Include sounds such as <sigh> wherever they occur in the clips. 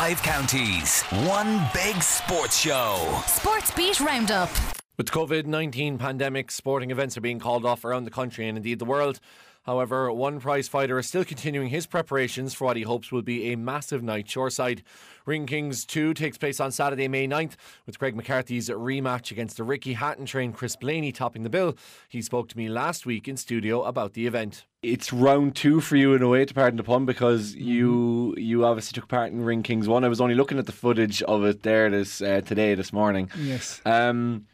Five counties, one big sports show. Sports Beat Roundup. With the COVID 19 pandemic, sporting events are being called off around the country and indeed the world. However, one prize fighter is still continuing his preparations for what he hopes will be a massive night shoreside. Ring Kings 2 takes place on Saturday, May 9th, with Craig McCarthy's rematch against the Ricky Hatton trained Chris Blaney topping the bill. He spoke to me last week in studio about the event. It's round two for you in a way, to pardon the pun, because you you obviously took part in Ring Kings 1. I was only looking at the footage of it there this uh, today, this morning. Yes. Um,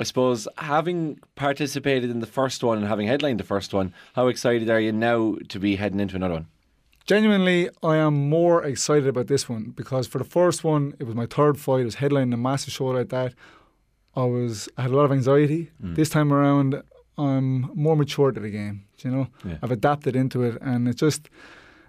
I suppose having participated in the first one and having headlined the first one, how excited are you now to be heading into another one? Genuinely, I am more excited about this one because for the first one, it was my third fight. It was headlining a massive show like that. I was I had a lot of anxiety. Mm. This time around, I'm more mature to the game. You know, Yeah. I've adapted into it, and it's just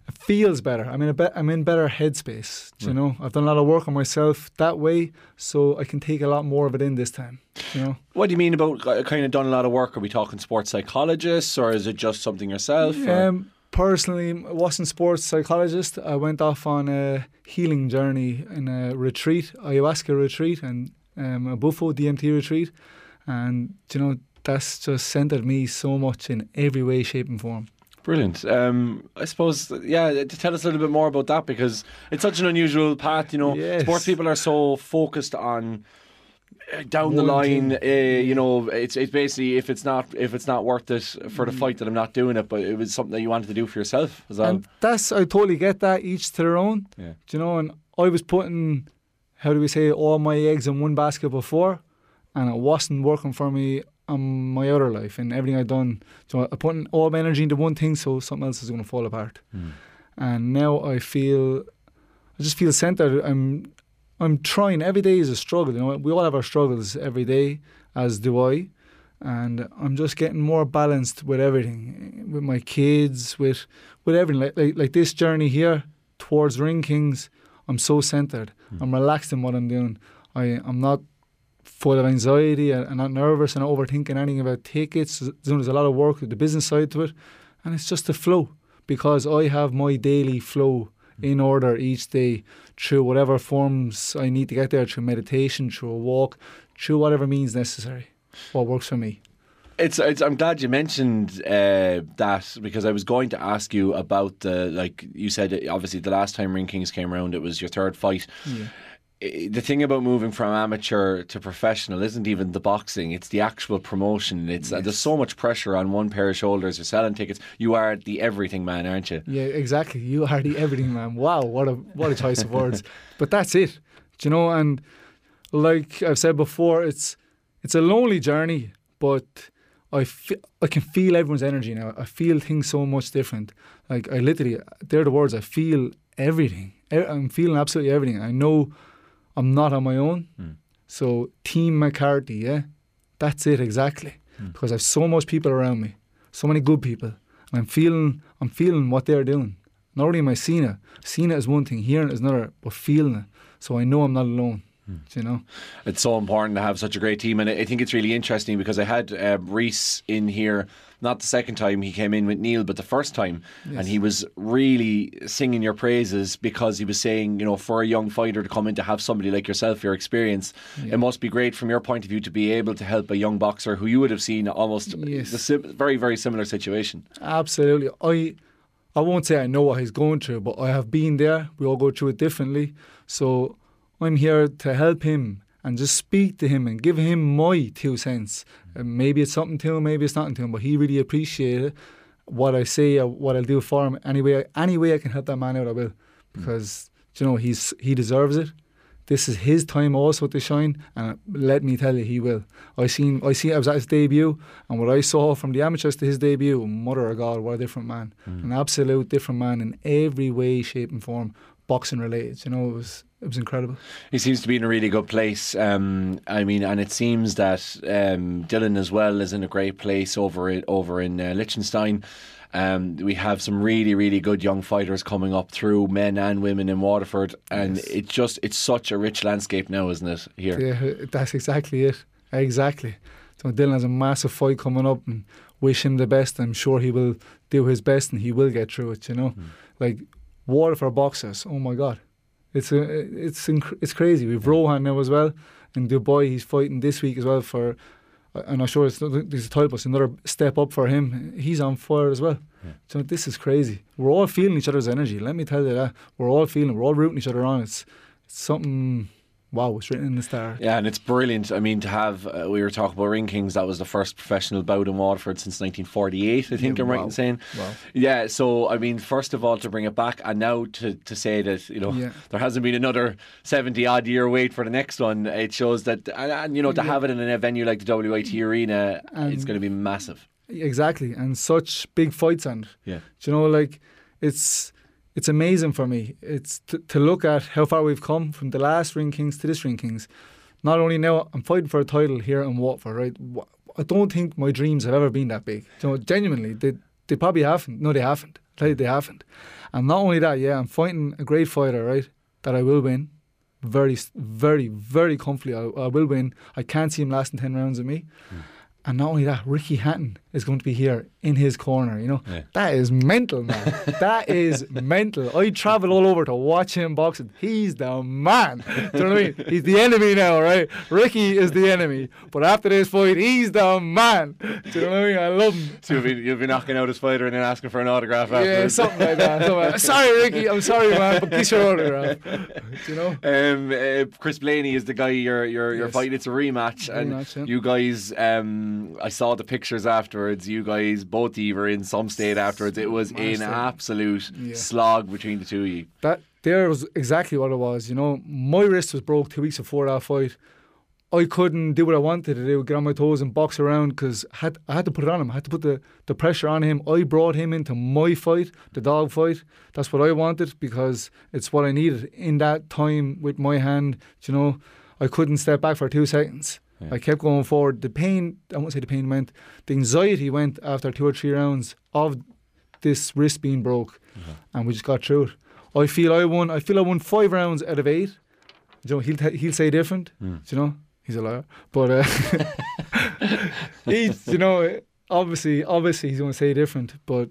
it feels better. I'm in a be- I'm in better headspace. do You know, I've done a lot of work on myself that way, so I can take a lot more of it in this time. You know. What do you mean about uh, kind of done a lot of work? Are we talking sports psychologists or is it just something yourself? Um, personally, I wasn't sports psychologist. I went off on a healing journey in a retreat, ayahuasca retreat, and um, a Bufo DMT retreat, and you know that's just centered me so much in every way, shape, and form. Brilliant. Um, I suppose, yeah, to tell us a little bit more about that because it's such an unusual path. You know, Yes. sports people are so focused on uh, down the line. Uh, you know, it's it's basically if it's not if it's not worth it for the fight that I'm not doing it, but it was something that you wanted to do for yourself as well. And that's I totally get that. Each to their own. Yeah. Do you know? And I was putting, how do we say, all my eggs in one basket before, and it wasn't working for me on my other life and everything I've done. So I putting all my energy into one thing, so something else is going to fall apart. Hmm. And now I feel, I just feel centered. I'm, I'm trying. Every day is a struggle. You know, we all have our struggles every day, as do I. And I'm just getting more balanced with everything, with my kids, with with everything. Like like, like this journey here towards Ring Kings, I'm so centered. Hmm. I'm relaxed in what I'm doing. I I'm not full of anxiety. and, I'm not nervous. I'm not overthinking anything about tickets. There's, a lot of work with the business side to it, and it's just a flow because I have my daily flow in order each day through whatever forms I need to get there through meditation, through a walk, through whatever means necessary. What works for me. It's, it's. I'm glad you mentioned uh, that because I was going to ask you about the like you said. Obviously, the last time Ring Kings came around, it was your third fight. Yeah. The thing about moving from amateur to professional isn't even the boxing; it's the actual promotion. It's uh, there's so much pressure on one pair of shoulders. You're selling tickets. You are the everything man, aren't you? Yeah, exactly. You are the everything man. Wow, what a what a choice of words. <laughs> But that's it. Do you know? And like I've said before, it's it's a lonely journey, but I fe- I can feel everyone's energy now. I feel things so much different. Like I literally, they're the words. I feel everything. I'm feeling absolutely everything. I know I'm not on my own. Hmm. So Team McCarthy, yeah, that's it exactly. Hmm. Because I have so much people around me, so many good people, and I'm feeling I'm feeling what they're doing. Not only am I seeing it, seeing it is one thing, hearing it is another, but feeling it. So I know I'm not alone. You know? It's so important to have such a great team, and I think it's really interesting because I had uh, Reese in here. Not the second time he came in with Neil, but the first time, and he was really singing your praises because he was saying, you know, for a young fighter to come in to have somebody like yourself, your experience, it must be great from your point of view to be able to help a young boxer who you would have seen almost Yes. sim- very, very similar situation. Absolutely. I I won't say I know what he's going through, but I have been there. We all go through it differently. So I'm here to help him and just speak to him and give him my two cents. And maybe it's something to him, maybe it's nothing to him, but he really appreciated what I say or what I'll do for him. Any way, any way I can help that man out, I will. Because, you know, he's he deserves it. This is his time also to shine, and uh, let me tell you, he will. I seen, I see, I was at his debut, and what I saw from the amateurs to his debut, mother of God, what a different man, mm. an absolute different man in every way, shape, and form, boxing related. You know, it was, it was incredible. He seems to be in a really good place. Um, I mean, and it seems that um, Dylan as well is in a great place over it over in uh, Liechtenstein. Um, we have some really, really good young fighters coming up through men and women in Waterford, and Yes. it's just it's such a rich landscape now, isn't it? Here, Yeah, that's exactly it. Exactly. So Dylan has a massive fight coming up, and wish him the best. I'm sure he will do his best, and he will get through it. You know, like Waterford boxers. Oh my God, It's a, it's inc- it's crazy. We've Rohan now as well in Dubai. He's fighting this week as well for. And I'm not sure it's there's a title, but it's another step up for him. He's on fire as well. Yeah. So this is crazy. We're all feeling each other's energy. Let me tell you that. We're all feeling. We're all rooting each other on. It's, it's something wow, it's written in the star. Yeah, and it's brilliant. I mean, to have, uh, we were talking about Ring Kings, that was the first professional bout in Waterford since 1948, I think Yeah, I'm right in saying. Wow. Yeah, so, I mean, first of all, to bring it back, and now to, to say that, you know, Yeah. there hasn't been another 70 odd year wait for the next one, it shows that, and, and you know, to have it in a venue like the WIT Arena, it's going to be massive. Exactly, and such big fights and. Yeah. Do you know, like it's it's amazing for me. It's to, to look at how far we've come from the last Ring Kings to this Ring Kings. Not only now, I'm fighting for a title here in Waterford, right? I don't think my dreams have ever been that big. Know, genuinely, they they probably haven't. No, they haven't. I tell you, they haven't. And not only that, yeah, I'm fighting a great fighter, right? That I will win. Very, very, very comfortably. I, I will win. I can't see him lasting ten rounds with me. Hmm. And not only that, Ricky Hatton is going to be here in his corner. You know, Yeah. that is mental, man. that <laughs> is mental. I travel all over to watch him boxing. He's the man. Do you know what I mean? He's the enemy now, right? Ricky is the enemy, but after this fight, he's the man. Do you know what I mean? I love him. So you'll be, you'll be knocking out his fighter and then asking for an autograph Yeah, afterwards. something like that. something like that. Sorry, Ricky. I'm sorry, man, but kiss your autograph. Do you know? Um, uh, Chris Blaney is the guy you're you're, you're fighting. It's a rematch, and Rematch, yeah. you guys. Um, I saw the pictures afterwards. You guys both of you were in some state afterwards. It was an absolute Yeah. slog between the two of you. That there was exactly what it was. You know, my wrist was broke two weeks before that fight. I couldn't do what I wanted to do, get on my toes and box around because I had, I had to put it on him. I had to put the, the pressure on him. I brought him into my fight, the dog fight. That's what I wanted because it's what I needed in that time with my hand. You know, I couldn't step back for two seconds. I kept going forward. The pain, I won't say the pain went, the anxiety went after two or three rounds of this wrist being broke, and we just got through it. I feel I won. I feel I won five rounds out of eight. You know, he'll t- he'll say different. Do you know, he's a liar. But uh, <laughs> he's you know obviously obviously he's going to say different. But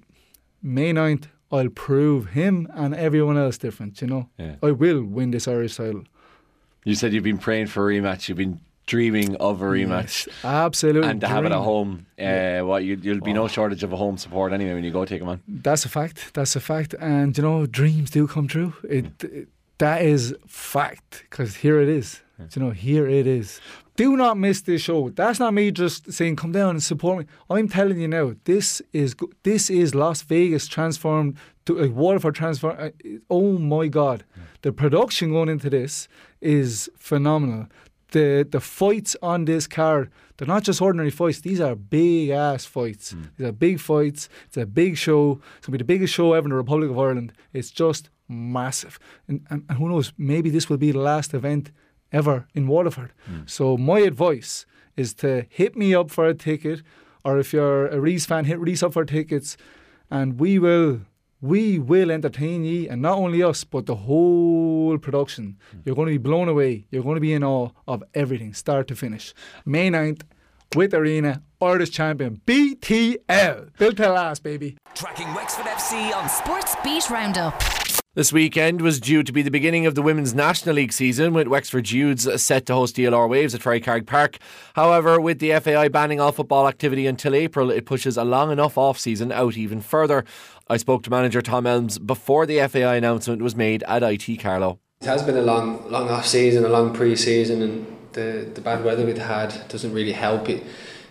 May 9th, I'll prove him and everyone else different. You know, Yeah. I will win this Irish title. You said you've been praying for a rematch. You've been dreaming of a rematch. Yes, absolutely. And to have it at home, uh, what you, you'll be no shortage of a home support anyway when you go take him on. That's a fact. That's a fact. And you know, dreams do come true. It, it that is fact because here it is. You know, here it is. Do not miss this show. That's not me just saying come down and support me. I'm telling you now, this is this is Las Vegas transformed to like Waterford transform. uh, Oh my God, the production going into this is phenomenal. The the fights on this card, they're not just ordinary fights. These are big ass fights. Hmm. These are big fights. It's a big show. It's gonna be the biggest show ever in the Republic of Ireland. It's just massive. And, and, and who knows? Maybe this will be the last event ever in Waterford. Hmm. So my advice is to hit me up for a ticket, or if you're a Reese fan, hit Reese up for tickets, and we will we will entertain ye, and not only us, but the whole production. Hmm. You're going to be blown away. You're going to be in awe of everything, start to finish. May 9th, WIT Arena, Irish champion, BTL. Built to last, baby. Tracking Wexford FC on Sports Beat Roundup. This weekend was due to be the beginning of the Women's National League season, with Wexford Youths set to host DLR Waves at Ferrycarrig Park. However, with the FAI banning all football activity until April, it pushes a long enough off season out even further. I spoke to manager Tom Elmes before the FAI announcement was made at IT Carlow. It has been a long, long off season, a long pre-season, and the the bad weather we've had doesn't really help. It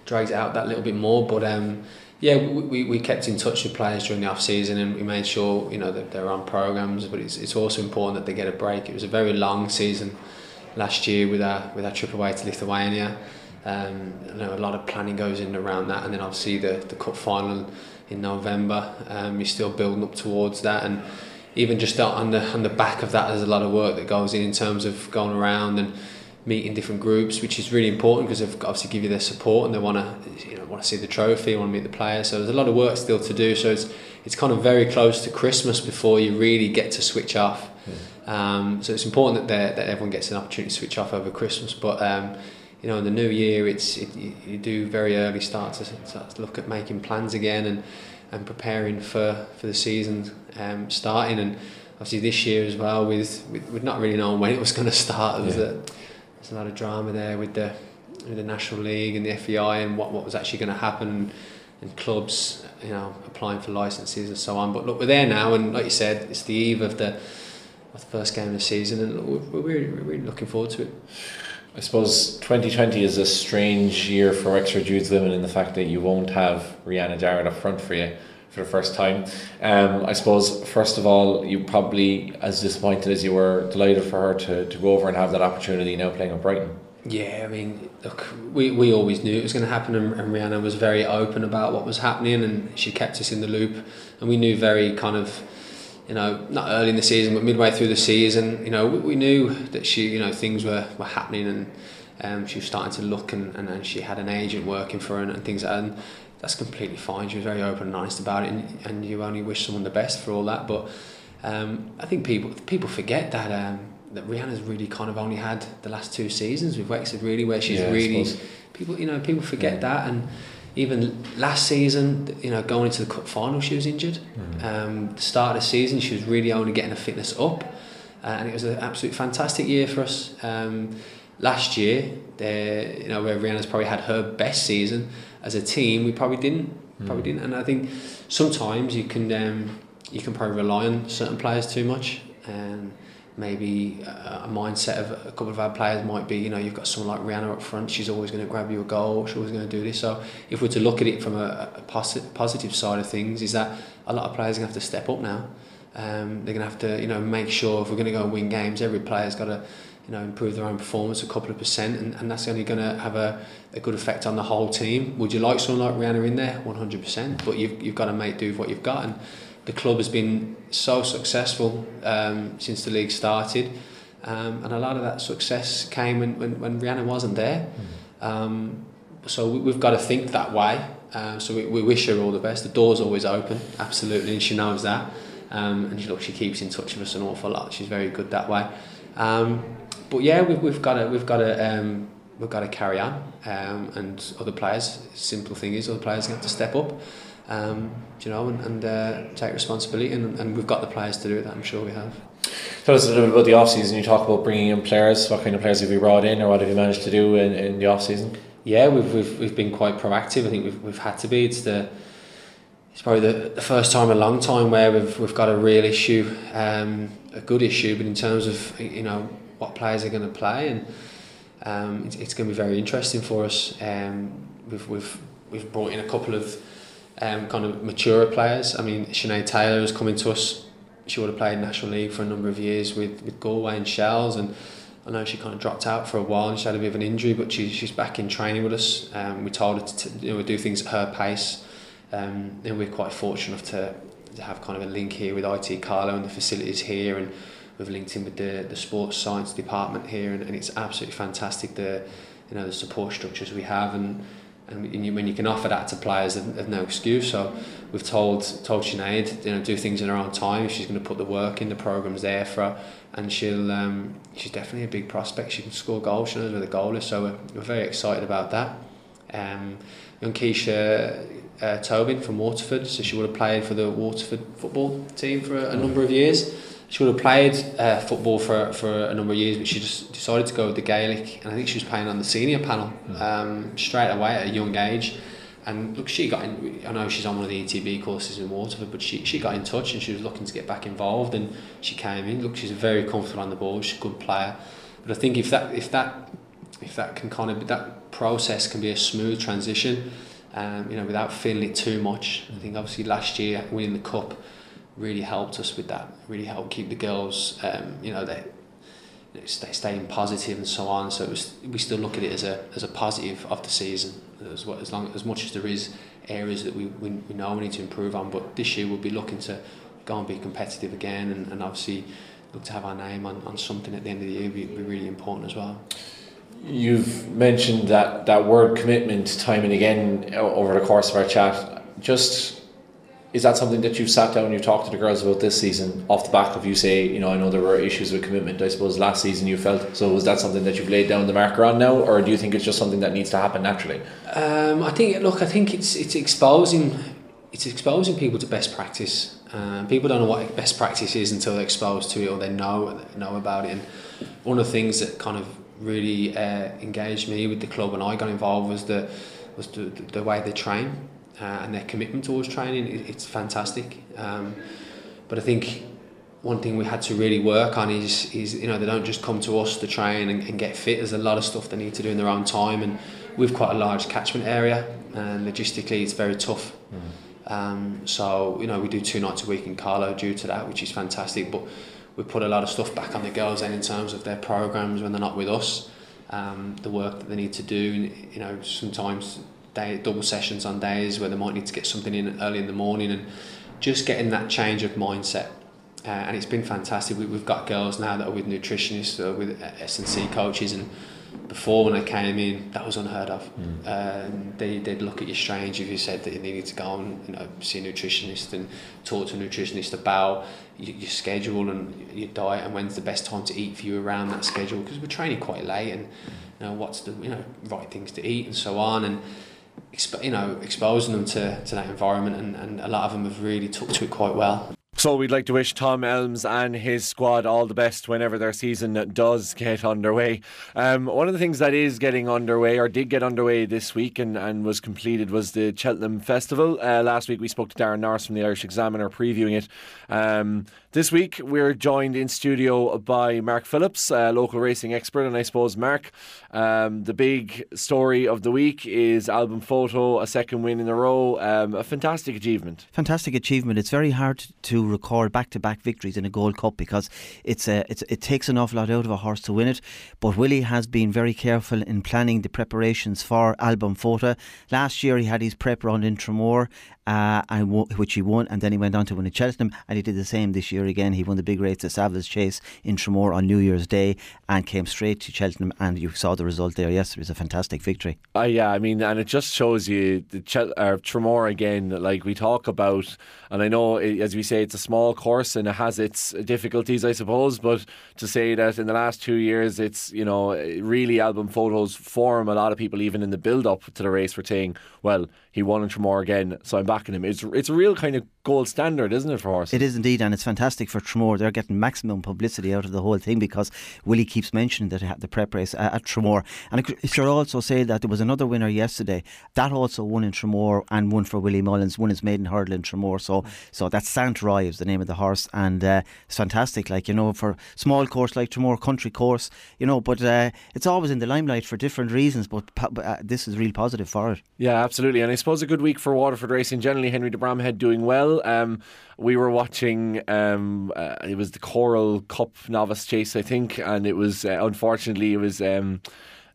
drags it out that little bit more. But um, yeah, we, we, kept in touch with players during the off season, and we made sure you know that they're on programs. But it's it's also important that they get a break. It was a very long season last year with our with our trip away to Lithuania. Um, I know a lot of planning goes in around that, and then obviously the the cup final in November. Um, you're still building up towards that, and even just on the on the back of that, there's a lot of work that goes in in terms of going around and meeting different groups, which is really important because they've obviously give you their support and they want to you know want to see the trophy, want to meet the players. So there's a lot of work still to do. So it's it's kind of very close to Christmas before you really get to switch off. Um, so it's important that that everyone gets an opportunity to switch off over Christmas, but. Um, you know, in the new year, it's it, you, do very early start to, start to look at making plans again and and preparing for, for the season um, starting. And obviously this year as well, with, with, with not really knowing when it was going to start, there was, Yeah. a, there's a lot of drama there with the with the National League and the FAI and what, what was actually going to happen and clubs, you know, applying for licenses and so on. But look, we're there now, and like you said, it's the eve of the of the first game of the season, and we're, we're, really, we're looking forward to it. I suppose 2020 is a strange year for Wexford Youths' women in the fact that you won't have Rianna Jarrett up front for you for the first time. Um, I suppose, first of all, you probably, as disappointed as you were, delighted for her to, to go over and have that opportunity now playing at Brighton. Yeah, I mean, look, we, we always knew it was going to happen, and, and Rianna was very open about what was happening, and she kept us in the loop, and we knew very kind of, you know, not early in the season, but midway through the season, you know, we, we knew that she, you know, things were, were happening, and um, she was starting to look, and, and, and she had an agent working for her, and, and things, and that's completely fine. She was very open and honest about it, and, and you only wish someone the best for all that, but um, I think people people forget that. Um, that Rianna's really kind of only had the last two seasons with Wexford really where she's Yeah, really people you know people forget Yeah. that and even last season you know going into the cup final she was injured Mm. um, the start of the season she was really only getting her fitness up uh, and it was an absolute fantastic year for us um, last year you know where Rianna's probably had her best season as a team we probably didn't probably didn't. And I think sometimes you can um, you can probably rely on certain players too much. And maybe a, a mindset of a couple of our players might be you know you've got someone like Rihanna up front she's always going to grab you a goal she's always going to do this. So if we're to look at it from a, a posi- positive side of things is that a lot of players are going to have to step up now. Um, they're going to have to you know make sure if we're going to go and win games every player's got to you know improve their own performance a couple of percent and, and that's only going to have a, a good effect on the whole team. Would you like someone like Rianna in there? 100% but you've, you've got to make do with what you've got and the club has been so successful um, since the league started. Um, and a lot of that success came when, when, when Rianna wasn't there. Um, so we, we've got to think that way. Um, so we, we wish her all the best. The door's always open absolutely and she knows that. Um, and she, look, she keeps in touch with us an awful lot. She's very good that way um, but yeah we've, we've got to we've got to um, we've got to carry on um, and other players simple thing is other players have to step up um, you know, and, and uh, take responsibility, and, and we've got the players to do it. That I'm sure we have. Tell us a little bit about the off season. You talk about bringing in players. What kind of players have you brought in, or what have you managed to do in, in the off season? Yeah, we've, we've we've been quite proactive. I think we've we've had to be. It's the it's probably the, the first time in a long time where we've we've got a real issue, um, a good issue, but in terms of you know what players are going to play, and um, it's, it's going to be very interesting for us. Um, we've we've we've brought in a couple of um, kind of mature players. I mean, Sinead Taylor is coming to us. She would have played National League for a number of years with, with Galway and Shells, and I know she kind of dropped out for a while and she had a bit of an injury, but she, she's back in training with us. Um, we told her to you know, do things at her pace, um, and we're quite fortunate to, to have kind of a link here with IT Carlow and the facilities here, and we've linked in with the, the sports science department here, and, and it's absolutely fantastic the you know the support structures we have and and you, when you can offer that to players, there's no excuse. So we've told told Sinead, you know, do things in her own time. She's going to put the work in, the program's there for her, and she'll um, she's definitely a big prospect. She can score goals. She knows where the goal is. So we're, we're very excited about that. Um, young Keisha uh, Tobin from Waterford, so she would have played for the Waterford football team for a, a number of years. She would have played uh, football for, for a number of years, but she just decided to go with the Gaelic, and I think she was playing on the senior panel um, straight away at a young age. And look, she got in. I know she's on one of the ETB courses in Waterford, but she, she got in touch and she was looking to get back involved, and she came in. Look, she's very comfortable on the ball. She's a good player, but I think if that if that if that can kind of that process can be a smooth transition, um, you know, without feeling it too much. I think obviously last year winning the cup really helped us with that. Really helped keep the girls, um, you know, they stay staying positive and so on. So it was, we still look at it as a as a positive of the season as well, as long as much as there is areas that we, we, we know we need to improve on. But this year we'll be looking to go and be competitive again, and, and obviously look to have our name on, on something at the end of the year. Be, be really important as well. You've mentioned that, that word commitment time and again over the course of our chat. Just is that something that you've sat down and you've talked to the girls about this season off the back of you say, you know, I know there were issues with commitment, I suppose last season you felt. So was that something that you've laid down the marker on now or do you think it's just something that needs to happen naturally? Um, I think look, I think it's it's exposing it's exposing people to best practice. Uh, people don't know what best practice is until they're exposed to it or they know know about it. And one of the things that kind of really uh, engaged me with the club when I got involved was the was the, the way they train uh, and their commitment towards training. It, it's fantastic. Um, but I think one thing we had to really work on is is you know they don't just come to us to train and, and get fit. There's a lot of stuff they need to do in their own time, and we've quite a large catchment area, and logistically it's very tough. Mm. Um, so you know we do two nights a week in Carlow due to that, which is fantastic. But we put a lot of stuff back on the girls then in terms of their programs when they're not with us, um, the work that they need to do. You know sometimes day double sessions on days where they might need to get something in early in the morning and just getting that change of mindset uh, and it's been fantastic. We, we've got girls now that are with nutritionists, or with S&C coaches, and before when I came in, that was unheard of. Mm. Uh, they, they'd look at you strange if you said that you needed to go and you know, see a nutritionist and talk to a nutritionist about your, your schedule and your diet and when's the best time to eat for you around that schedule because we're training quite late and you know what's the you know right things to eat and so on and exp- you know exposing them to, to that environment and, and a lot of them have really took to it quite well. So we'd like to wish Tom Elmes and his squad all the best whenever their season does get underway. Um, one of the things that is getting underway, or did get underway this week and, and was completed, was the Cheltenham Festival. Uh, last week we spoke to Darren Norris from the Irish Examiner previewing it. Um, this week we're joined in studio by Mark Phillips, a local racing expert, and I suppose Mark, um, the big story of the week is Al Boum Photo, a second win in a row, um, a fantastic achievement. Fantastic achievement. It's very hard to record back-to-back victories in a Gold Cup because it's a, it's, it takes an awful lot out of a horse to win it. But Willie has been very careful in planning the preparations for Al Boum Photo. Last year he had his prep round in Tramore uh, and which he won, and then he went on to win at Cheltenham, and he did the same this year again. He won the big race at Savills Chase in Tramore on New Year's Day, and came straight to Cheltenham, and you saw the result there. Yes, it was a fantastic victory. Uh, yeah, I mean, and it just shows you the Chel- uh, Tramore again. Like we talk about, and I know as we say, it's a small course and it has its difficulties, I suppose. But to say that in the last two years, it's you know really Al Boum Photo's form a lot of people even in the build up to the race for saying, well, he won in Tramore again, so I'm backing him. It's it's a real kind of gold standard, isn't it, for horses? It is indeed, and it's fantastic for Tramore. They're getting maximum publicity out of the whole thing because Willie keeps mentioning that he had the prep race at Tramore. And I should also say that there was another winner yesterday that also won in Tramore and won for Willie Mullins, won his maiden hurdle in Tramore. So so that's Saint Roi, the name of the horse, and uh, it's fantastic. Like you know, for small course like Tramore, country course, you know, but uh, it's always in the limelight for different reasons. But uh, this is real positive for it. Yeah, absolutely, and I suppose a good week for Waterford racing generally. Henry de Bromhead doing well. Um, we were watching. Um, uh, it was the Coral Cup Novice Chase, I think, and it was uh, unfortunately it was. Um,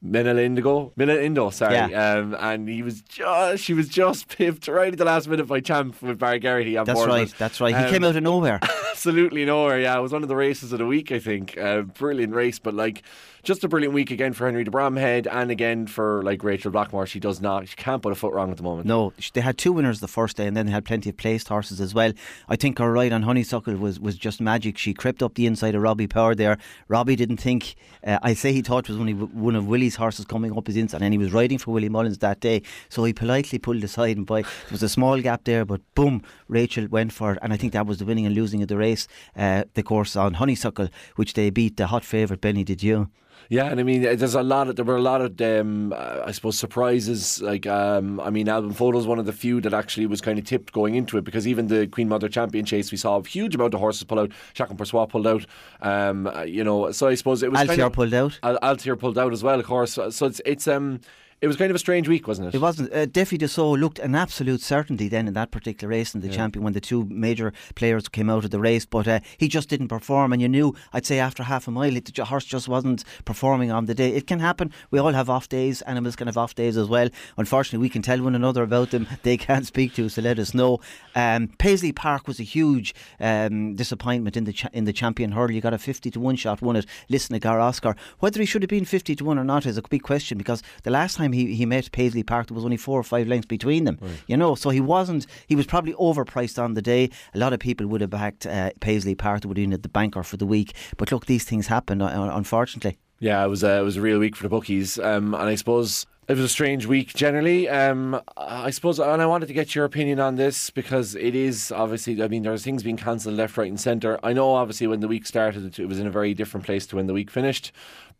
Minna Indigo, Minella Indo, sorry, yeah. um, and he was just, she was just <laughs> pipped right at the last minute by Champ with Barry Geraghty That's right, that's right. He um, came out of nowhere. <laughs> absolutely nowhere. Yeah, it was one of the races of the week, I think. Uh, brilliant race, but like just a brilliant week again for Henry de Bromhead and again for like Rachel Blackmore. She does not, she can't put a foot wrong at the moment. No, they had two winners the first day and then they had plenty of placed horses as well. I think her ride on Honeysuckle was, was just magic. She crept up the inside of Robbie Power there. Robbie didn't think, uh, I say he thought it was only one of Willie's horses coming up his inside and he was riding for Willie Mullins that day. So he politely pulled aside and by, there was a small gap there, but boom, Rachel went for it. And I think that was the winning and losing of the race, uh, the course on Honeysuckle, which they beat the hot favourite Benie Des Dieux. Yeah, and I mean, there's a lot of there were a lot of um, I suppose surprises. Like, um, I mean, Al Boum Photo is one of the few that actually was kind of tipped going into it because even the Queen Mother Champion Chase, we saw a huge amount of horses pull out. Chacun Pour Soi pulled out. Um, you know, so I suppose it was Altior kind of, pulled out. Altior pulled out as well, of course. So it's it's um it was kind of a strange week, wasn't it? It wasn't. Uh, Defi Du Seuil looked an absolute certainty then in that particular race in the yeah. champion when the two major players came out of the race, but uh, he just didn't perform. And you knew, I'd say after half a mile, the horse just wasn't performing on the day. It can happen. We all have off days. Animals can have off days as well. Unfortunately, we can tell one another about them. <laughs> They can't speak to, us, so let us know. Um, Paisley Park was a huge um, disappointment in the cha- in the champion hurdle. You got a fifty to one shot, won it. Lisnagar Oscar. Whether he should have been fifty to one or not is a big question because the last time he, he met Paisley Park, there was only four or five lengths between them. Right. You know, so he wasn't. He was probably overpriced on the day. A lot of people would have backed uh, Paisley Park. Would have been at the banker for the week. But look, these things happen. Uh, unfortunately. Yeah, it was a, it was a real week for the bookies, um, and I suppose It was a strange week generally. Um, I suppose, and I wanted to get your opinion on this because it is obviously, I mean, there's things being cancelled left, right, and centre. I know obviously when the week started, it was in a very different place to when the week finished.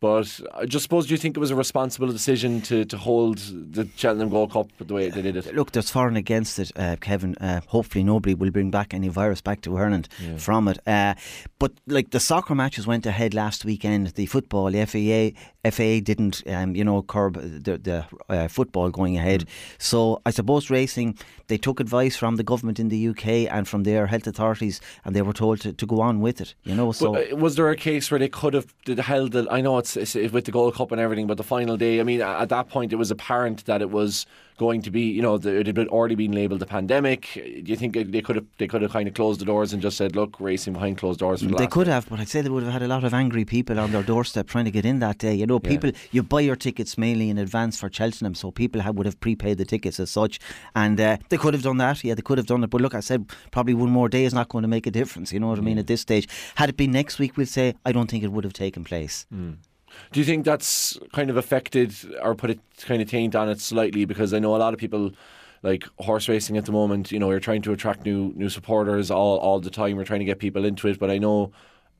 But I just suppose, do you think it was a responsible decision to, to hold the Cheltenham Gold Cup the way they did it? Look, there's for and against it, uh, Kevin. Uh, hopefully, nobody will bring back any virus back to Ireland yeah. from it. Uh, but like the soccer matches went ahead last weekend, the football, the FAA, FAA didn't, um, you know, curb the, the uh, football going ahead. Mm. So I suppose racing, they took advice from the government in the UK and from their health authorities, and they were told to, to go on with it. You know, so but, uh, was there a case where they could have held the? I know it's, it's, with the Gold Cup and everything, but the final day. I mean, at that point, it was apparent that it was going to be, you know, it had already been labelled a pandemic. Do you think they could have they could have kind of closed the doors and just said, look, racing behind closed doors? they could have, but I'd say they would have had a lot of angry people on their doorstep trying to get in that day. You know, people yeah. you buy your tickets mainly in advance for Cheltenham, so people have, would have prepaid the tickets as such, and uh, they could have done that. Yeah, they could have done it. But look, I said probably one more day is not going to make a difference. You know what I mean? At this stage, had it been next week, we'd say I don't think it would have taken place. Mm. Do you think that's kind of affected or put a kind of taint on it slightly? Because I know a lot of people like horse racing at the moment. You know, you're trying to attract new new supporters all all the time. We're trying to get people into it, but I know.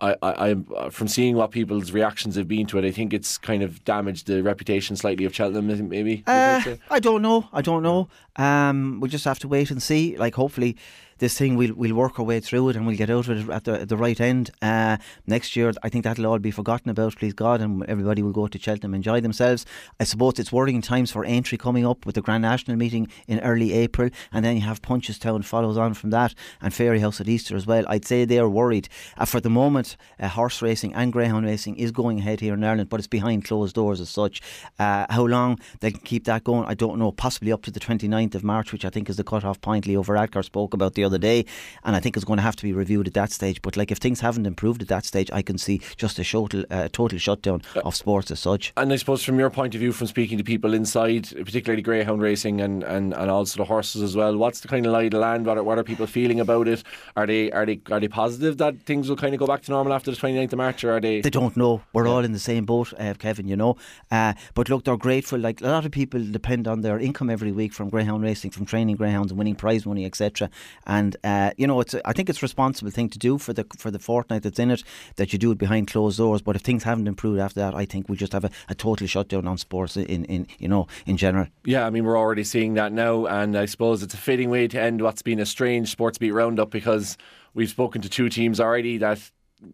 I, I, I, from seeing what people's reactions have been to it, I think it's kind of damaged the reputation slightly of Cheltenham. Maybe uh, I don't know. I don't know. Um, we'll just have to wait and see. Like, hopefully, this thing we'll we'll work our way through it and we'll get out of it at the, at the right end. Uh, next year, I think that'll all be forgotten about, please God, and everybody will go to Cheltenham and enjoy themselves. I suppose it's worrying times for Aintree coming up with the Grand National meeting in early April, and then you have Punchestown follows on from that, and Fairyhouse at Easter as well. I'd say they're worried. Uh, for the moment, uh, horse racing and greyhound racing is going ahead here in Ireland, but it's behind closed doors as such. Uh, how long they can keep that going, I don't know. Possibly up to the 29th of March, which I think is the cut-off point Leo Varadkar spoke about the other day, and I think it's going to have to be reviewed at that stage. But like if things haven't improved at that stage, I can see just a total, uh, total shutdown uh, of sports as such. And I suppose from your point of view, from speaking to people inside, particularly greyhound racing and, and, and also the horses as well, what's the kind of lie of the land? What are, what are people feeling about it? Are they are they are they positive that things will kind of go back to normal after the 29th of March, or are they? They don't know. We're yeah. all in the same boat, uh, Kevin. You know, uh, but look, they're grateful. Like a lot of people depend on their income every week from greyhound racing, from training greyhounds and winning prize money, etc. And uh, you know, it's I think it's a responsible thing to do for the for the fortnight that's in it that you do it behind closed doors. But if things haven't improved after that, I think we just have a, a total shutdown on sports in, in you know in general. Yeah, I mean we're already seeing that now, and I suppose it's a fitting way to end what's been a strange sports beat roundup because we've spoken to two teams already that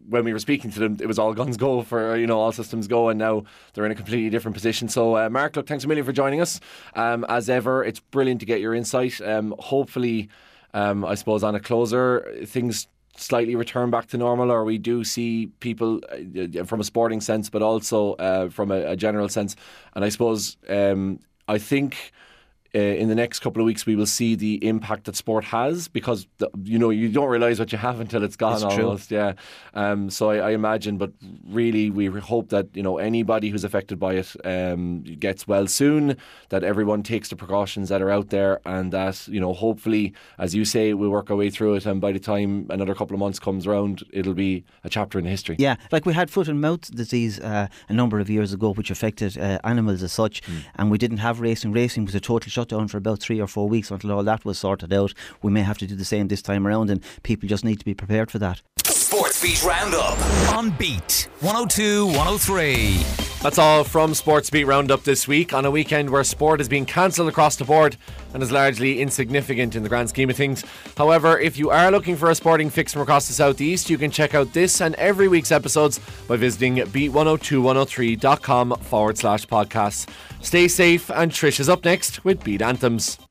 when we were speaking to them, it was all guns go for you know all systems go, and now they're in a completely different position. So, uh, Mark, look, thanks a million for joining us. Um, as ever, it's brilliant to get your insight. Um, hopefully, um, I suppose on a closer, things slightly return back to normal, or we do see people uh, from a sporting sense, but also uh, from a, a, general sense. And I suppose um, I think uh, in the next couple of weeks we will see the impact that sport has because the, you know you don't realize what you have until it's gone it's almost true. yeah um, so I, I, imagine but really we hope that you know anybody who's affected by it um, gets well soon that everyone takes the precautions that are out there and that you know hopefully as you say we'll work our way through it and by the time another couple of months comes around it'll be a chapter in history yeah like we had foot and mouth disease uh, a number of years ago which affected uh, animals as such mm. and we didn't have racing racing was a total shut down for about three or four weeks until all that was sorted out. We may have to do the same this time around, and people just need to be prepared for that. Sports Beat Roundup on Beat 102 103. That's all from Sports Beat Roundup this week on a weekend where sport is being cancelled across the board and is largely insignificant in the grand scheme of things. However, if you are looking for a sporting fix from across the southeast, you can check out this and every week's episodes by visiting beat102103.com forward slash podcasts. Stay safe, and Trish is up next with Beat Anthems.